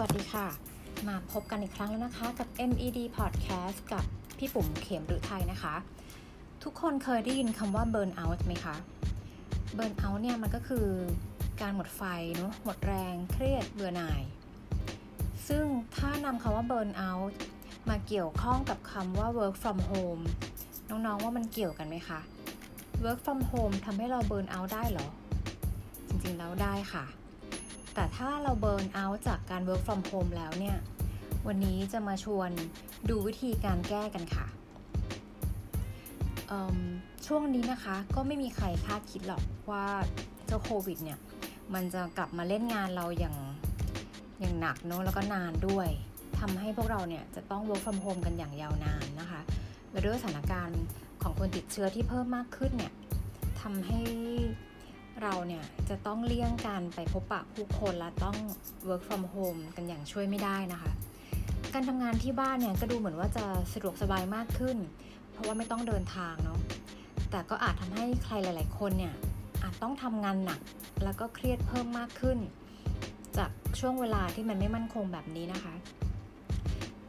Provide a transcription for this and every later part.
วัสดีค่ะ มาพบกันอีกครั้งแล้วนะคะ กับ MED Podcast กับพี่ปุ๋มเข็มหรือไทยนะคะ ทุกคนเคยได้ยินคำว่า burn out ไหมคะ burn out เนี่ยมันก็คือการหมดไฟเนาะหมดแรงเครียดเบื่อหน่าย ซึ่งถ้านำคำว่า burn out มาเกี่ยวข้องกับคำว่า work from home น้องๆว่ามันเกี่ยวกันไหมคะ work from home ทำให้เรา burn out ได้เหรอ จริงๆแล้วได้ค่ะ แต่ถ้าเรา burn out จากการ work from home แล้วเนี่ย วันนี้จะมาชวนดูวิธีการแก้กันค่ะ ช่วงนี้นะคะก็ไม่มีใครคาดคิดหรอกว่าเจ้าโควิดเนี่ย มันจะกลับมาเล่นงานเราอย่างอย่างหนักเนาะแล้วก็นานด้วยทำให้พวกเราเนี่ยจะต้อง work from home กันอย่างยาวนานนะคะ และด้วยสถานการณ์ของคนติดเชื้อที่เพิ่มมากขึ้นเนี่ยทำให้ เราเนี่ยจะต้องเลี่ยงการไปพบปะผู้คนและต้อง work from home กันอย่างช่วยไม่ได้นะคะ การทำงานที่บ้านเนี่ยก็ดูเหมือนว่าจะสะดวกสบายมากขึ้น เพราะว่าไม่ต้องเดินทางเนาะแต่ก็อาจทำให้ใครหลาย ๆ คนเนี่ยอาจต้องทำงานหนักแล้วก็เครียดเพิ่มมากขึ้น จากช่วงเวลาที่มันไม่มั่นคงแบบนี้นะคะ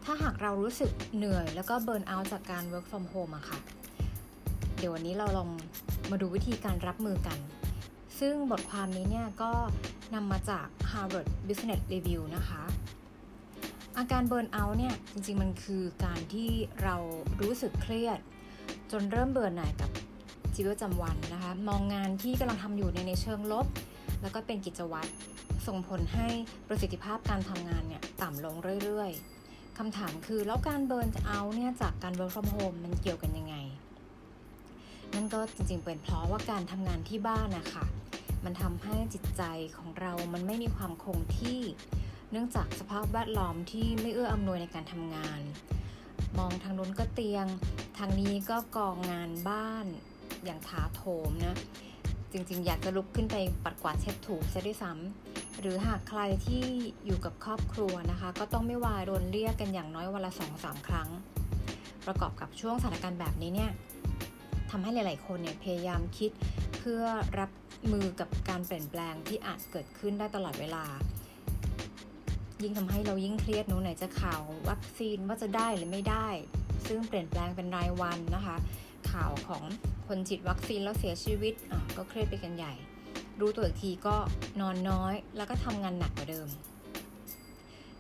ถ้าหากเรารู้สึกเหนื่อยแล้วก็เบิร์นเอาจากการ work from home อะค่ะ เดี๋ยววันนี้เราลองมาดูวิธีการรับมือกัน ซึ่งบทความนี้เนี่ยก็นำมาจาก Harvard Business Review นะคะ อาการเบิร์นเอาท์เนี่ยจริงๆมันคือการที่เรารู้สึกเครียด จนเริ่มเบื่อหน่ายกับชีวิตประจำวันนะคะ มองงานที่กำลังทำอยู่ในในเชิงลบ แล้วก็เป็นกิจวัตรส่งผลให้ประสิทธิภาพการทำงานเนี่ยต่ำลงเรื่อยๆคำถามคือแล้วการเบิร์นเอาท์เนี่ยจากการ work from home มันเกี่ยวกันยังไงนั่นก็จริงๆเป็นเพราะว่าการทำงานที่บ้านนะคะ มันทำให้จิตใจของเรามันไม่มีความคงที่ เนื่องจากสภาพแวดล้อมที่ไม่เอื้ออำนวยในการทำงาน มองทางนู้นก็เตียง ทางนี้ก็กองงานบ้านอย่างถาโถมนะ จริงๆ อยากจะลุกขึ้นไปปัดกวาดเช็ดถูซะด้วยซ้ำหรือหากใครที่อยู่กับครอบครัวนะคะ ก็ต้องไม่วายโดนเรียกกันอย่างน้อยวันละสองสามครั้ง ประกอบกับช่วงสถานการณ์แบบนี้เนี่ยทำให้หลาย ๆ คนเนี่ยพยายามคิดเพื่อรับ มือกับการเปลี่ยนแปลงที่อาจเกิดขึ้นได้ตลอดเวลา ยิ่งทำให้เรายิ่งเครียดนู้นไหนจะข่าววัคซีนว่าจะได้หรือไม่ได้ ซึ่งเปลี่ยนแปลงเป็นรายวันนะคะ ข่าวของคนฉีดวัคซีนแล้วเสียชีวิตอะก็เครียดไปกันใหญ่ รู้ตัวอีกทีก็นอนน้อย แล้วก็ทำงานหนักกว่าเดิม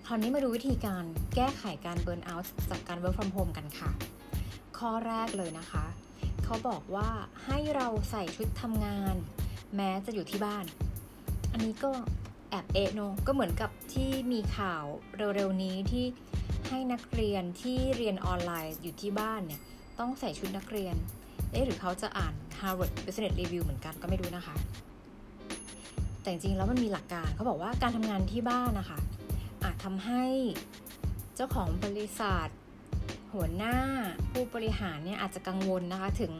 คราวนี้มาดูวิธีการแก้ไขการเบิร์นเอาท์จากการ work from home กันค่ะ ข้อแรกเลยนะคะ เขาบอกว่าให้เราใส่ชุดทำงาน แม้จะอยู่ที่บ้าน อันนี้ก็แอบเอะโนก็เหมือนกับที่มีข่าวเร็วๆนี้ที่ให้นักเรียนที่เรียนออนไลน์อยู่ที่บ้านเนี่ย ต้องใส่ชุดนักเรียนเอ๊หรือเขาจะอ่าน Harvard Business Review เหมือนกันก็ไม่รู้นะคะ แต่จริงๆแล้วมันมีหลักการเขาบอกว่าการทำงานที่บ้านนะคะอาจทำให้เจ้าของบริษัท หัวหน้าผู้บริหารเนี่ยอาจจะกังวลนะคะ ถึง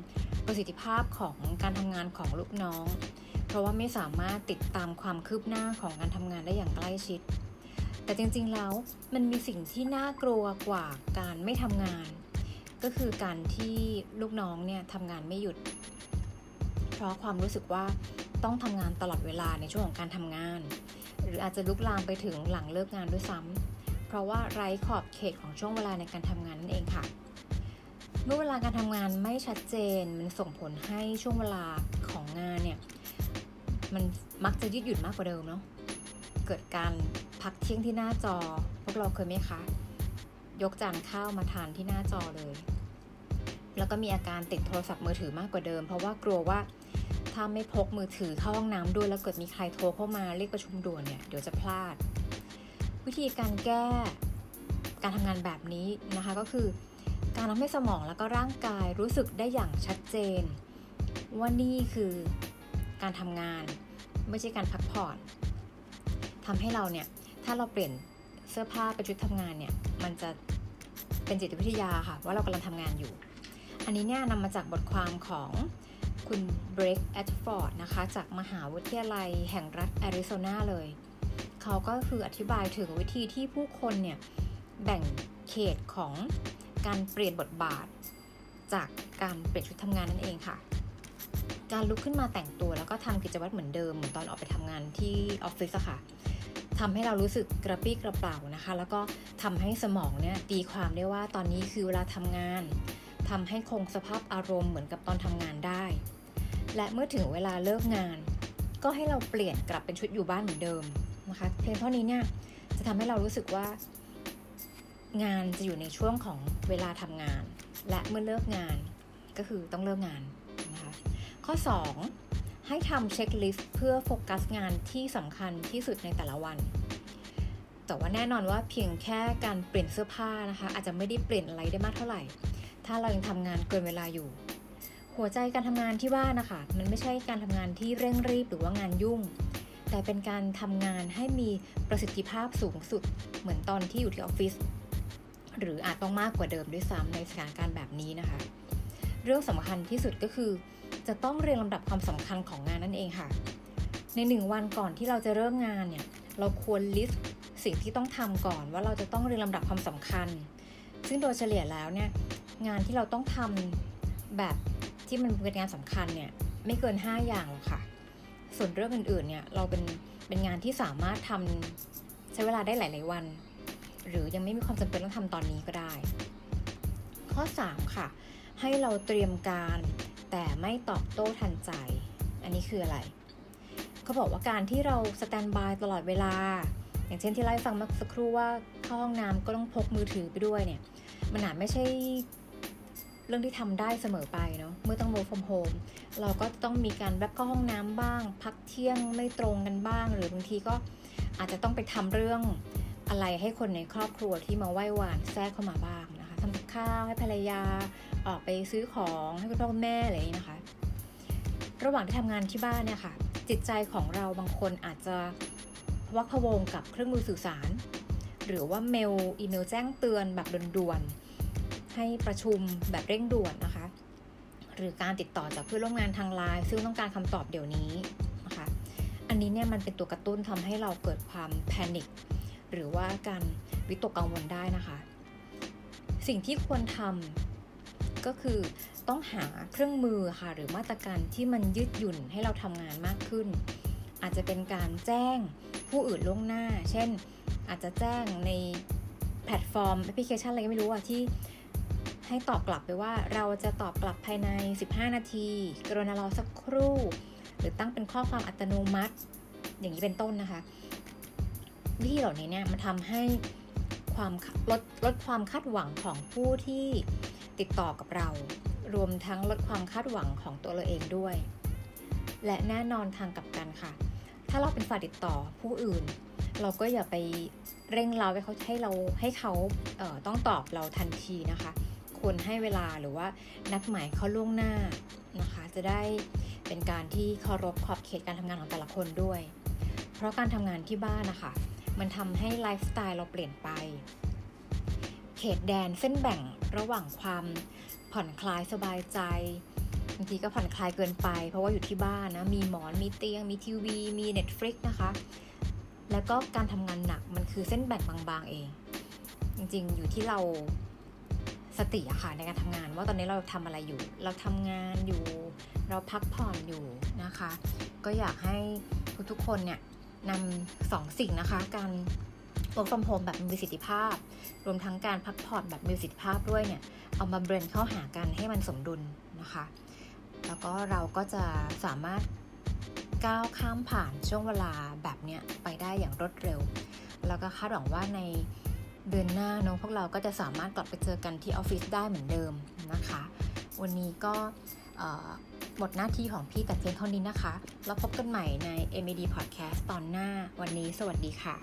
ประสิทธิภาพของการทำงานของลูกน้อง เพราะว่าไม่สามารถติดตามความคืบหน้าของการทำงานได้อย่างใกล้ชิด แต่จริงๆแล้วมันมีสิ่งที่น่ากลัวกว่าการไม่ทำงาน ก็คือการที่ลูกน้องเนี่ยทำงานไม่หยุด เพราะความรู้สึกว่าต้องทำงานตลอดเวลาในช่วงของการทำงาน หรืออาจจะลุกลามไปถึงหลังเลิกงานด้วยซ้ำเพราะว่าไร้ขอบเขตของช่วงเวลาในการทำงานนั่นเองค่ะเมื่อเวลาการทำงานไม่ชัดเจนมันส่งผลให้ช่วงเวลาของงานเนี่ย มันมักจะยืดหยุ่นมากกว่าเดิมเนาะเกิดการพักเที่ยงที่หน้าจอ พวกเราเคยไหมคะ ยกจานข้าวมาทานที่หน้าจอเลย แล้วก็มีอาการติดโทรศัพท์มือถือมากกว่าเดิม เพราะว่ากลัวว่าถ้าไม่พกมือถือเข้าห้องน้ำด้วยแล้วเกิดมีใครโทรเข้ามาเรียกประชุมด่วนเนี่ยเดี๋ยวจะพลาด วิธีการแก้การทำงานแบบนี้นะคะก็คือ การทำให้สมองแล้วก็ร่างกายรู้สึกได้อย่างชัดเจน ว่านี่คือ การทำงาน ไม่ใช่การพักผ่อนทำให้เราเนี่ย ถ้าเราเปลี่ยนเสื้อผ้าเป็นชุดทำงานเนี่ย มันจะเป็นจิตวิทยาค่ะ ว่าเรากำลังทำงานอยู่ อันนี้เนี่ยนำมาจากบทความของคุณเบรกแอตฟอร์ดนะคะ จากมหาวิทยาลัยแห่งรัฐแอริโซนาเลย เขาก็คืออธิบายถึงวิธีที่ผู้คนเนี่ย แบ่งเขตของการเปลี่ยนบทบาท จากการเปลี่ยนชุดทำงานนั่นเองค่ะ การลุกขึ้นมาแต่งตัวแล้วก็ทำกิจวัตรเหมือนเดิมเหมือนตอนออกไปทำงานที่ออฟฟิศอะค่ะทำให้เรารู้สึกกระปี้กระเป๋านะคะ แล้วก็ทำให้สมองเนี่ยตีความได้ว่าตอนนี้คือเวลาทำงานทำให้คงสภาพอารมณ์เหมือนกับตอนทำงานได้ และเมื่อถึงเวลาเลิกงาน ก็ให้เราเปลี่ยนกลับเป็นชุดอยู่บ้านเหมือนเดิมนะคะเพียงเท่านี้เนี่ยจะทำให้เรารู้สึกว่างานจะอยู่ในช่วงของเวลาทำงาน และเมื่อเลิกงานก็คือต้องเลิกงาน ข้อ 2 ให้ทำเช็คลิสต์เพื่อโฟกัสงานที่สำคัญที่สุดในแต่ละวัน แต่ว่าแน่นอนว่าเพียงแค่การเปลี่ยนเสื้อผ้านะคะ อาจจะไม่ได้เปลี่ยนอะไรได้มากเท่าไหร่ ถ้าเรายังทำงานเกินเวลาอยู่ หัวใจการทำงานที่ว่านะคะ มันไม่ใช่การทำงานที่เร่งรีบหรือว่างานยุ่ง แต่เป็นการทำงานให้มีประสิทธิภาพสูงสุด เหมือนตอนที่อยู่ที่ออฟฟิศหรืออาจต้องมากกว่าเดิมด้วยซ้ำในสถานการณ์แบบนี้นะคะ เรื่องสำคัญที่สุดก็คือ จะต้องเรียงลำดับความสำคัญของงานนั่นเองค่ะ ในหนึ่งวันก่อนที่เราจะเริ่มงานเนี่ย เราควรลิสต์สิ่งที่ต้องทำก่อนว่าเราจะต้องเรียงลำดับความสำคัญ ซึ่งโดยเฉลี่ยแล้วเนี่ยงานที่เราต้องทำแบบที่มันเป็นงานสำคัญเนี่ยไม่เกิน 5 อย่างหรอกค่ะ ส่วนเรื่องอื่นๆเนี่ยเราเป็นเป็นงานที่สามารถทำใช้เวลาได้หลาย ๆ วัน หรือยังไม่มีความจำเป็นต้องทำตอนนี้ก็ได้ ข้อ 3 ค่ะ ให้เราเตรียมการ แต่ไม่ตอบโต้ทันใจ อันนี้คืออะไร เขาบอกว่าการที่เราสแตนบายตลอดเวลา อย่างเช่นที่เล่าฟังเมื่อสักครู่ว่าเข้าห้องน้ำก็ต้องพกมือถือไปด้วยเนี่ย มันอาจไม่ใช่เรื่องที่ทำได้เสมอไปเนาะเมื่อต้อง work from home เราก็ต้องมีการแวบเข้าห้องน้ำบ้าง พักเที่ยงไม่ตรงกันบ้าง หรือบางทีก็อาจจะต้องไปทำเรื่องอะไรให้คนในครอบครัวที่มาไหว้วานแทรกเข้ามาบ้าง ข้าวให้ภรรยา ออกไปซื้อของให้คุณพ่อคุณแม่อะไรอย่างนี้นะคะ ระหว่างที่ทำงานที่บ้านเนี่ยค่ะ จิตใจของเราบางคนอาจจะวักพวงกับเครื่องมือสื่อสาร หรือว่าเมลอีเมลแจ้งเตือนแบบด่วนๆให้ประชุมแบบเร่งด่วนนะคะ หรือการติดต่อจากเพื่อนร่วมงานทางไลน์ซึ่งต้องการคำตอบเดี๋ยวนี้นะคะ อันนี้เนี่ยมันเป็นตัวกระตุ้นทำให้เราเกิดความแพนิคหรือว่าการวิตกกังวลได้นะคะ สิ่งที่ควรทำก็คือต้องหาเครื่องมือค่ะหรือมาตรการที่มันยืดหยุ่นให้เราทำงานมากขึ้น อาจจะเป็นการแจ้งผู้อื่นล่วงหน้า เช่น อาจจะแจ้งในแพลตฟอร์มแอปพลิเคชันอะไรก็ไม่รู้อะที่ให้ตอบกลับไปว่าเราจะตอบกลับภายใน 15 นาที กรุณารอสักครู่ หรือตั้งเป็นข้อความอัตโนมัติ อย่างนี้เป็นต้นนะคะ วิธีเหล่านี้เนี่ยมันทำให้ ความลดลดความคาดหวังของผู้ที่ติดต่อกับเรา รวมทั้งลดความคาดหวังของตัวเราเองด้วย และแน่นอนทางกลับกันค่ะ ถ้าเราเป็นฝ่ายติดต่อผู้อื่น เราก็อย่าไปเร่งเราให้เขาให้เราให้เขาเต้องตอบเราทันทีนะคะ ควรให้เวลาหรือว่านัดหมายเขาล่วงหน้านะคะ จะได้เป็นการที่เคารพขอบเขตการทำงานของแต่ละคนด้วย เพราะการทำงานที่บ้านนะคะ มันทำให้ไลฟ์สไตล์เราเปลี่ยนไป เขตแดนเส้นแบ่งระหว่างความผ่อนคลายสบายใจบางทีก็ผ่อนคลายเกินไป เพราะว่าอยู่ที่บ้านนะ มีหมอนมีเตียง มีทีวี มี Netflix นะคะ แล้วก็การทำงานหนักมันคือเส้นแบ่งบางๆเอง จริงๆ อยู่ที่เราสติอะค่ะในการทำงานว่าตอนนี้เราทำอะไรอยู่ เราทำงานอยู่ เราพักผ่อนอยู่นะคะ ก็อยากให้ทุกๆคนเนี่ย นำสองสิ่งนะคะ การ work from home แบบมีประสิทธิภาพ รวมทั้งการพักผ่อนแบบมีประสิทธิภาพด้วยเนี่ย เอามาเบรนเข้าหากันให้มันสมดุลนะคะ แล้วก็เราก็จะสามารถก้าวข้ามผ่านช่วงเวลาแบบเนี้ยไปได้อย่างรวดเร็ว แล้วก็คาดหวังว่าในเดือนหน้าน้องพวกเราก็จะสามารถกลับไปเจอกันที่ออฟฟิศได้เหมือนเดิมนะคะ วันนี้ก็ หมดหน้าที่ของพี่แต่เพียงเท่านี้นะคะ แล้วพบกันใหม่ใน MED Podcast ตอนหน้า วันนี้สวัสดีค่ะ